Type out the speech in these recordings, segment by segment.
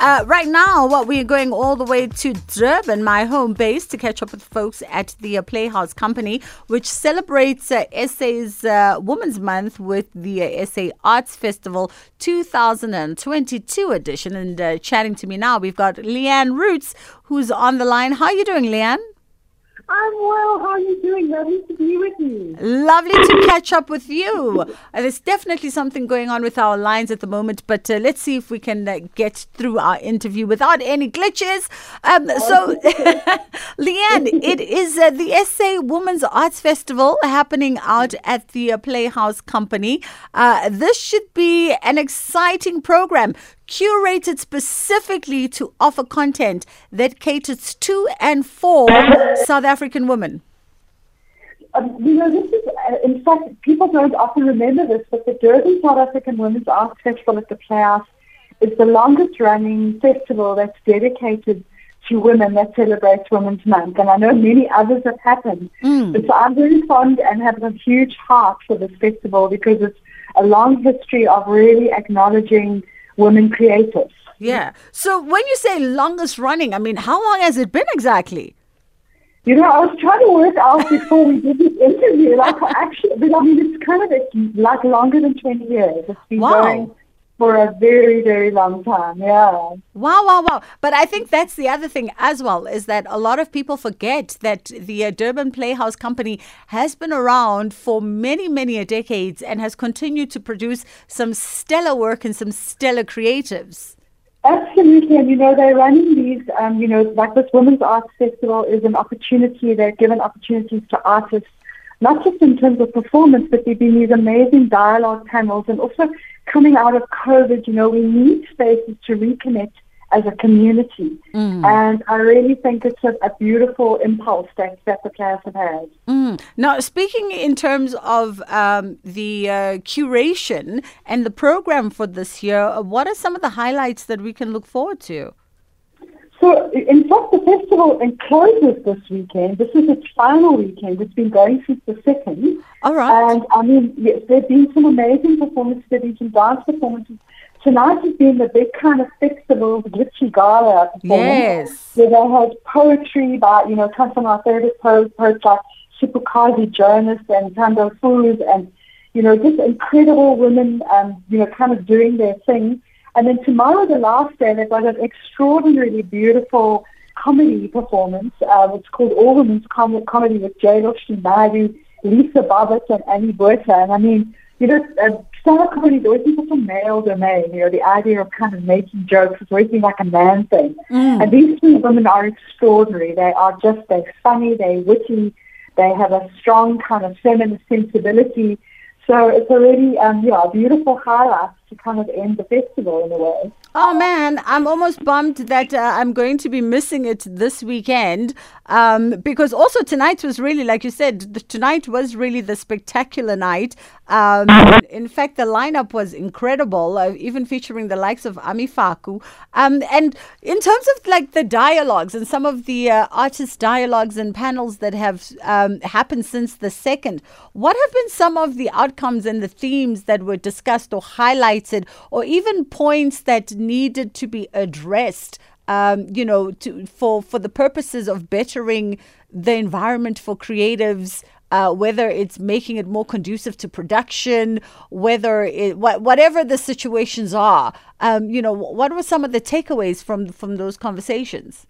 Uh, right now, what we're going all the way to Durban, my home base, to catch up with folks at the uh, Playhouse Company, which celebrates uh, SA's uh, Women's Month with the uh, SA Arts Festival 2022 edition. And uh, chatting to me now, we've got Lliane Roots, who's on the line. How are you doing, Lliane? I'm well. How are you doing? Lovely to be with you. Lovely to catch up with you. Uh, there's definitely something going on with our lines at the moment, but uh, let's see if we can uh, get through our interview without any glitches. Um, so, Lliane, it is uh, the SA Women's Arts Festival happening out at the uh, Playhouse Company. Uh, this should be an exciting program curated specifically to offer content that caters to and for South African women. Um, you know, this is, uh, in fact, people don't often remember this, but the Durban South African Women's Arts Festival at the Playhouse is the longest running festival that's dedicated to women that celebrates Women's Month. And I know many others have happened. Mm. But so I'm very fond and have a huge heart for this festival because it's a long history of really acknowledging women creators. Yeah. So when you say longest running, I mean, how long has it been exactly? You know, I was trying to work out before we did this interview, like actually, but I mean, it's kind of it's like longer than 20 years. It's been Wow. going for a very, very long time. Yeah. Wow, wow, wow. But I think that's the other thing as well is that a lot of people forget that the uh, Durban Playhouse Company has been around for many, many a decades and has continued to produce some stellar work and some stellar creatives. Absolutely, and you know they're running these. Um, you know, like this Women's Arts Festival is an opportunity. They're given opportunities to artists, not just in terms of performance, but there've been these amazing dialogue panels, and also coming out of COVID. You know, we need spaces to reconnect as a community, and I really think it's a, a beautiful impulse that that the players have had. Mm. Now, speaking in terms of um, the uh, curation and the program for this year, what are some of the highlights that we can look forward to? So, in fact, the festival closes this weekend. This is its final weekend. It's been going since the second. All right. And I mean, yes, there have been some amazing performances. There have been some dance performances. Tonight has been the big kind of festival, the glitchy gala performance. Yes. Where they had poetry by, you know, come of our favorite poets, poets like Siphokazi Jonas and Tando Fuz and, you know, just incredible women, um, you know, kind of doing their thing. And then tomorrow, the last day, they've got an extraordinarily beautiful comedy performance. Uh, it's called All Women's Com- Comedy with Jay Naidu, Lisa Bobbitt, and Annie Buerta. And I mean, you know, uh, stand-up comedy is always been such a male domain. You know, the idea of kind of making jokes has always been like a man thing. And these two women are extraordinary. They are just, they're funny, they're witty, they have a strong kind of feminist sensibility. So it's a really, um, yeah, a beautiful highlight to kind of end the festival in a way. Oh man, I'm almost bummed that uh, I'm going to be missing it this weekend um, because also tonight was really, like you said, the, tonight was really the spectacular night. Um, in fact, the lineup was incredible, uh, even featuring the likes of Ami Faku. Um, and in terms of like the dialogues and some of the uh, artist dialogues and panels that have um, happened since the second, what have been some of the outcomes and the themes that were discussed or highlighted, or even points that needed to be addressed? Um, you know, to, for for the purposes of bettering the environment for creatives, uh, whether it's making it more conducive to production, whether it wha- whatever the situations are. Um, you know, what were some of the takeaways from from those conversations?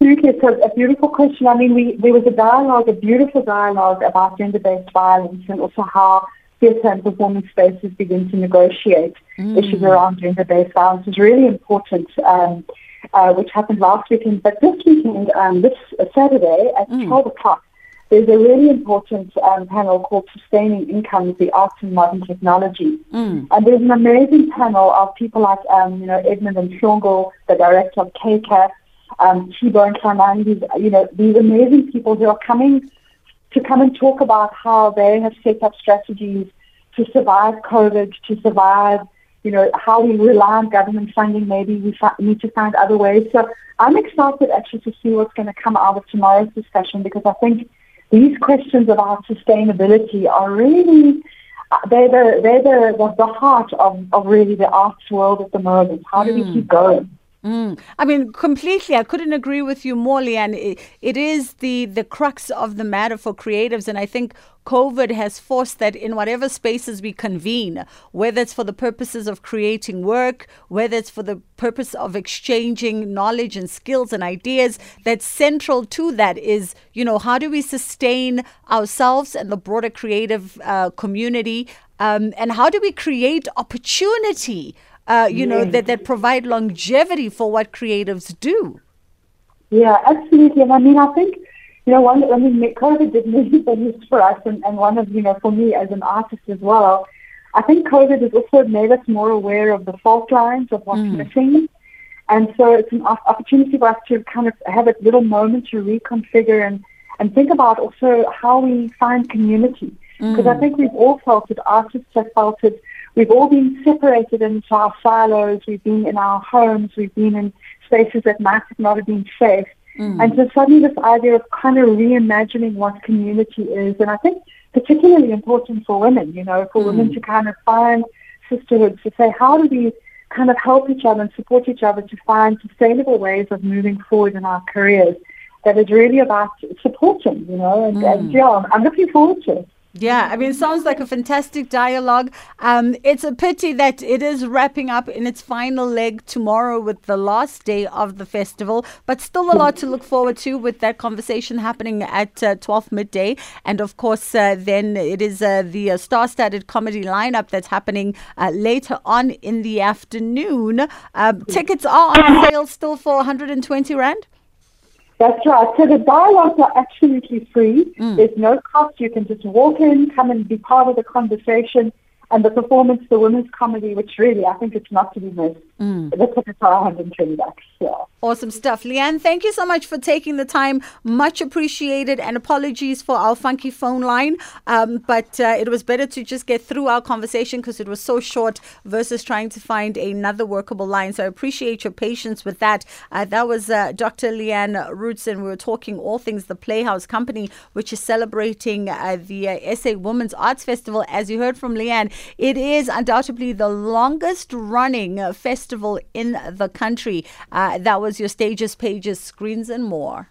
Absolutely, it's a, a beautiful question. I mean, we, there was a dialogue, a beautiful dialogue about gender-based violence and also how theatre and performance spaces begin to negotiate issues around gender-based violence is really important, um, uh, which happened last weekend. But this weekend, um, this Saturday at 12 o'clock, there's a really important um, panel called Sustaining Income, the Arts and Modern Technology. And there's an amazing panel of people like, um, you know, Edmund and Shongo, the director of KCAS, um, T-Bone Klanani, these, you know, these amazing people who are coming to come and talk about how they have set up strategies to survive COVID, to survive, you know, how we rely on government funding. Maybe we fi- need to find other ways. So I'm excited actually to see what's going to come out of tomorrow's discussion because I think these questions about sustainability are really they're the they're the, the, the heart of, of really the arts world at the moment. How do we hmm. keep going? Mm. I mean, completely. I couldn't agree with you more, Lliane. It, it is the the crux of the matter for creatives, and I think COVID has forced that in whatever spaces we convene, whether it's for the purposes of creating work, whether it's for the purpose of exchanging knowledge and skills and ideas, that central to that is, you know, how do we sustain ourselves and the broader creative uh, community, um, and how do we create opportunity uh, you know, that, that provide longevity for what creatives do. Yeah, absolutely. And I mean, I think, you know, one, I mean, COVID did many things for us, and, and one of, you know, for me as an artist as well, I think COVID has also made us more aware of the fault lines of what's mm. missing. And so it's an opportunity for us to kind of have a little moment to reconfigure and, and think about also how we find community. Because mm. I think we've all felt it, artists have felt it, We've all been separated into our silos. We've been in our homes. We've been in spaces that might not have been safe. Mm. And so suddenly this idea of kind of reimagining what community is, and I think particularly important for women, you know, for mm. women to kind of find sisterhood, to say, how do we kind of help each other and support each other to find sustainable ways of moving forward in our careers that is really about supporting, you know, and, mm. and yeah, I'm looking forward to it. Yeah, I mean, it sounds like a fantastic dialogue. Um, it's a pity that it is wrapping up in its final leg tomorrow with the last day of the festival, but still a lot to look forward to with that conversation happening at uh, 12 midday. And of course, uh, then it is uh, the uh, star studded comedy lineup that's happening uh, later on in the afternoon. Um, tickets are on sale still for 120 Rand. That's right. So the dialogues are absolutely free. Mm. There's no cost. You can just walk in, come and be part of the conversation and the performance, the women's comedy, which really I think it's not to be missed. Mm. The tickets are 120 bucks. Yeah. Awesome stuff. Lliane, thank you so much for taking the time. Much appreciated. And apologies for our funky phone line. Um, but uh, it was better to just get through our conversation because it was so short versus trying to find another workable line. So I appreciate your patience with that. Uh, that was uh, Dr. Lliane Rootson. We were talking all things the Playhouse Company, which is celebrating uh, the uh, SA Women's Arts Festival. As you heard from Lliane, it is undoubtedly the longest running uh, festival in the country. Uh, that was your stages, pages, screens, and more.